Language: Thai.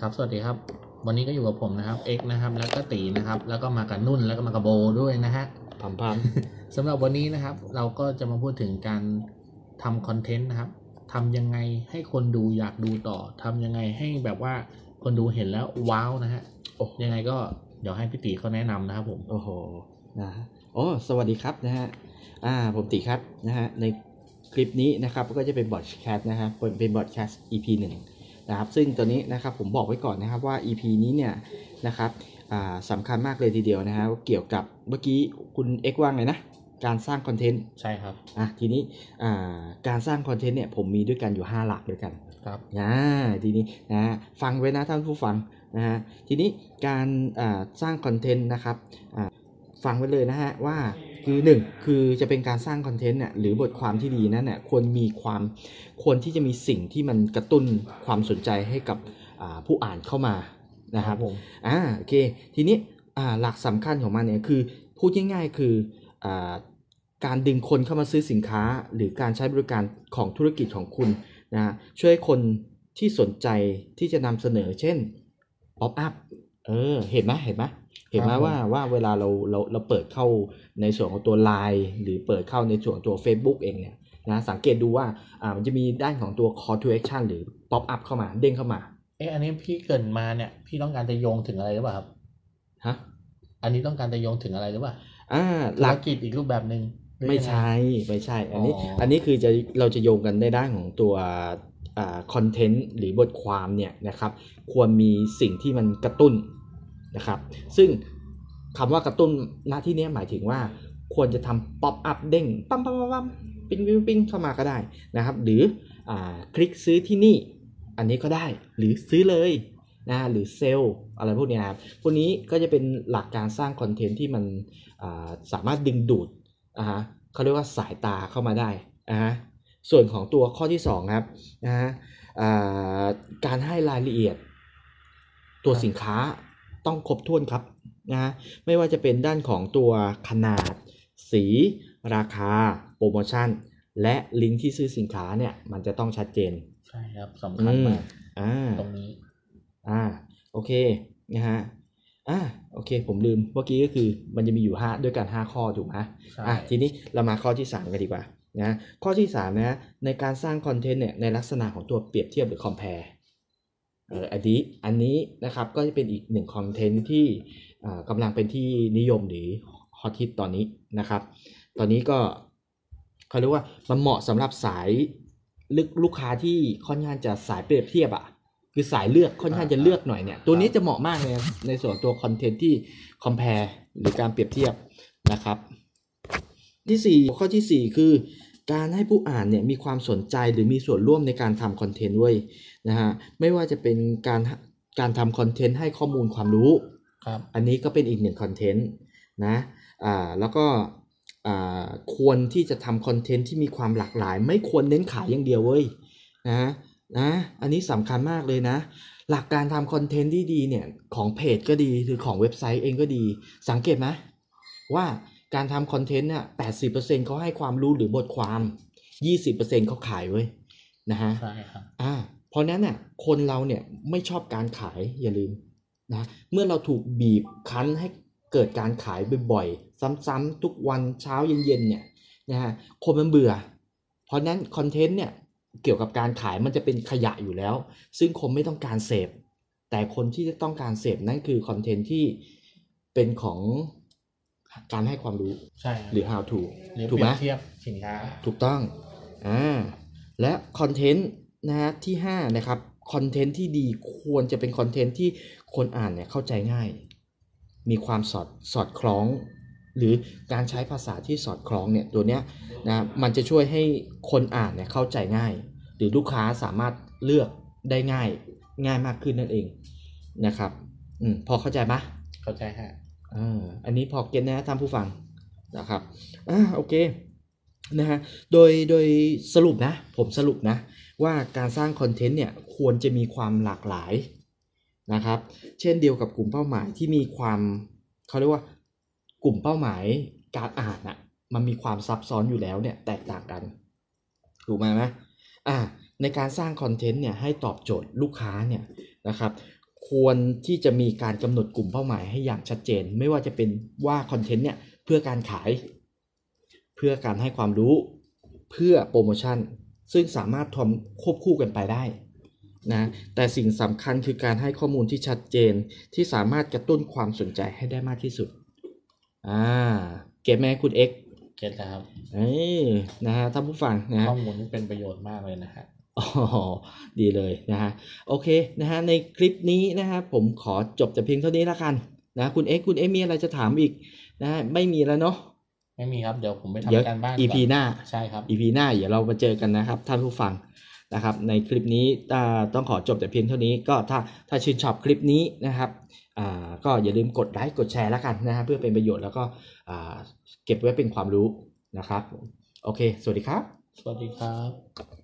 ครับสวัสดีครับ วันนี้ก็อยู่กับผมนะครับเอ็กนะครับ แล้วก็ตีนะครับ แล้วก็มากับนุ่นแล้วก็มากับโบด้วยนะฮะพัมพัมสำหรับวันนี้นะครับ เราก็จะมาพูดถึงการทำคอนเทนต์นะครับทำยังไงให้คนดูอยากดูต่อทำยังไงให้แบบว่าคนดูเห็นแล้วว้าวนะฮะโอ้ยังไงก็เดี๋ยวให้พี่ตีเขาแนะนำนะครับผมโอ้โหนะฮะโอ้สวัสดีครับนะฮะอ่าผมตีครับนะฮะในคลิปนี้นะครับก็จะเป็นบอดแคสต์นะครับเป็นเป็นบอดแคสต์ EP หนึ่ง นะครับ ซึ่งตัวนี้นะครับผมบอกไว้ก่อนนะครับว่า EP นี้เนี่ยนะครับอ่าสำคัญมากเลยทีเดียวนะฮะเกี่ยวกับเมื่อกี้คุณเอ็กว่าไงนะการสร้างคอนเทนต์ใช่ครับอะทีนี้อ่าการสร้างคอนเทนต์เนี่ยผมมีด้วยกันอยู่ 5 หลักด้วยกันครับอ่าทีนี้นะฮะฟังไว้นะท่านผู้ฟังนะฮะทีนี้การอ่าสร้างคอนเทนต์นะครับอ่าฟังไว้เลยนะฮะว่า คือหนึ่งคือจะเป็นการสร้างคอนเทนต์เนี่ยหรือบทความที่ดีนั้นเนี่ยควรมีความควรที่จะมีสิ่งที่มันกระตุ้นความสนใจให้กับอ่าผู้อ่านเข้ามานะครับผมอ่าโอเคทีนี้อ่าหลักสำคัญของมันเนี่ยคือพูดง่ายๆคืออ่าการดึงคนเข้ามาซื้อสินค้า หรือการใช้บริการของธุรกิจของคุณนะฮะช่วยให้คนที่สนใจที่จะนำเสนอเช่น pop-up เออเห็นไหมเห็นไหม เห็นไหมว่าว่าเวลาเราเราเราเปิดเข้าในส่วนของตัว Line หรือเปิดเข้าในส่วนของตัว Facebook เองเนี่ยนะสังเกตดูว่าอ่ามันจะมีด้านของตัว call to action หรือ pop up เข้ามาเด้งเข้ามา เอ๊ะอันนี้พี่เกรินมาเนี่ยพี่ต้องการจะโยงถึงอะไรหรือเปล่าครับฮะอันนี้ต้องการจะโยงถึงอะไรหรือเปล่าอ่าหธุลัรกกิจอีกรูปแบบหนึ่งหรือไม่ยังงใช่ไม่ใช่ อันนี้อ๋ออัอันนี้คือจะเราจะโยงกันในด้านของตัวคอนเทนต์หรือบทความเนี่ยนะครับ ควรมีสิ่งที่มันกระตุ้น นะครับ ซึ่งคำว่ากระตุ้นณที่นี้หมายถึงว่าควรจะทำ pop-up เด้งปั๊มปั๊มปั๊มปิ้งปิ้งปิ้งเข้ามาก็ได้นะครับ หรือคลิกซื้อที่นี่ อันนี้ก็ได้หรือซื้อเลยนะหรือเซลล์อะไรพวกเนี้ยครับพวกนี้ก็จะเป็นหลักการสร้างคอนเทนต์ที่มันสามารถดึงดูดอ่าฮะเขาเรียกว่าสายตาเข้ามาได้อ่าฮะส่วนของตัวข้อที่2ครับนะฮะการให้รายละเอียดตัวสินค้า ต้องครบถ้วนครับนะฮะไม่ว่าจะเป็นด้านของตัวขนาด สี ราคา โปรโมชั่น และลิงก์ที่ซื้อสินค้าเนี่ยมันจะต้องชัดเจน ใช่ครับสำคัญมากอ่าตรงนี้ อ่า โอเค นะฮะ อ่า โอเค ผมลืม เมื่อกี้ก็คือมันจะมีอยู่5ด้วยกัน5ข้อถูกไหมใช่อะ ทีนี้เรามาข้อที่3กันดีกว่า นะ ข้อที่3นะ ในการสร้างคอนเทนต์เนี่ย ในลักษณะของตัวเปรียบเทียบหรือ compare เอออันนี้อันนี้นะครับก็จะเป็นอีกหนึ่งคอนเทนต์ที่อ่ากำลังเป็นที่นิยมหรือฮอตฮิตตอนนี้นะครับ ตอนนี้ก็เขาเรียกว่ามันเหมาะสำหรับสายลึกลูกค้าที่ค่อนข้างจะสายเปรียบเทียบอะคือสายเลือกค่อนข้างจะเลือกหน่อยเนี่ย ตัวนี้จะเหมาะมากเลยในส่วนตัวคอนเทนต์ที่ compare หรือการเปรียบเทียบนะครับ ที่ 4 ข้อทีสี่4 คือ การให้ผู้อ่านเนี่ยมีความสนใจหรือมีส่วนร่วมในการทำคอนเทนต์ด้วยนะฮะไม่ว่าจะเป็นการการทำคอนเทนต์ให้ข้อมูลความรู้ครับอันนี้ก็เป็นอีกหนึ่งคอนเทนต์นะอ่าแล้วก็อ่าควรที่จะทำคอนเทนต์ที่มีความหลากหลาย ไม่ควรเน้นขายอย่างเดียวเว้ยนะนะอันนี้สำคัญมากเลยนะ หลักการทำคอนเทนต์ที่ดีเนี่ยของเพจก็ดีหรือของเว็บไซต์เองก็ดี สังเกตไหมว่า การทำคอนเทนต์เนี่ยแปดสิบเปอร์เซ็นเขาให้ความรู้หรือบทความยี่สิบเปอร์เซ็นเขาขายเว้ยนะฮะใช่ครับอ่าเพราะนั้นน่ะคนเราเนี่ยไม่ชอบการขายอย่าลืมนะเมื่อเราถูกบีบคั้นให้เกิดการขายบ่อยๆ ซ้ำๆทุกวันเช้าเย็นๆเนี่ยนะฮะคนมันเบื่อ เพราะนั้นคอนเทนต์เนี่ยเกี่ยวกับการขายมันจะเป็นขยะอยู่แล้ว ซึ่งคนไม่ต้องการเสพ แต่คนที่จะต้องการเสพนั่นคือคอนเทนต์ที่เป็นของ การให้ความรู้ใช่ครับหรือ how to หรือถูกเปไหรีมยบเทียบสินค้าถูกต้องอ่าและคอนเทนต์นะฮะที่5นะครับคอนเทนต์ที่ดีควรจะเป็นคอนเทนต์ที่คนอ่านเนี่ยเข้าใจง่าย มีความสอดสอดคล้อง หรือการใช้ภาษาที่สอดคล้องเนี่ยตัวเนี้ยนะมันจะช่วยให้คนอ่านเนี่ยเข้าใจง่าย หรือลูกค้าสามารถเลือกได้ง่ายง่ายมากขึ้นนั่นเองนะครับอืมพอเข้าใจไหมเข้าใจฮะ อ่าอันนี้พอเก็ตนะท่านผู้ฟังนะครับอ่าโอเคนะฮะโดยโดยสรุปนะ ผมสรุปนะ ว่าการสร้างคอนเทนต์เนี่ยควรจะมีความหลากหลายนะครับ เช่นเดียวกับกลุ่มเป้าหมายที่มีความเขาเรียกว่ากลุ่มเป้าหมายการอ่านอะมันมีความซับซ้อนอยู่แล้วเนี่ยแตกต่างกันถูกไหมไหมอ่าในการสร้างคอนเทนต์เนี่ยให้ตอบโจทย์ลูกค้าเนี่ยนะครับ ควรที่จะมีการกำหนดกลุ่มเป้าหมายให้อย่างชัดเจน ไม่ว่าจะเป็นว่าคอนเทนต์เนี่ยเพื่อการขาย เพื่อการให้ความรู้ เพื่อโปรโมชั่น ซึ่งสามารถทำควบคู่กันไปได้นะแต่สิ่งสำคัญคือการให้ข้อมูลที่ชัดเจนที่สามารถกระตุ้นความสนใจให้ได้มากที่สุดอ่าเก็บไหมคุณเอ็กเก็ตแล้วครับเอ้ยนะฮะท่านผู้ฟังนะฮะข้อมูลนี่เป็นประโยชน์มากเลยนะฮะ อ๋อดีเลยนะฮะโอเคนะฮะในคลิปนี้นะฮะผมขอจบแต่เพียงเท่านี้แล้วกันนะคุณเอ็กซ์คุณเอ็กซ์มีอะไรจะถามอีกนะฮะไม่มีแล้วเนาะไม่มีครับเดี๋ยวผมไปเดี๋ยวทำการบ้าน EP ก่หน้าใช่ครับ EP หน้าเดี๋ยวเรามาเจอกันนะครับ ท่านผู้ฟังนะครับ ในคลิปนี้อ่าต้องขอจบแต่เพียงเท่านี้ก็ถ้าถ้าชื่นชอบคลิปนี้นะครับอ่าก็อย่าลืมกดไลค์กดแชร์แล้วกันนะฮะเพื่อเป็นประโยชน์แล้วก็อ่าเก็บไว้เป็นความรู้นะครับ โอเค สวัสดีครับ สวัสดีครับ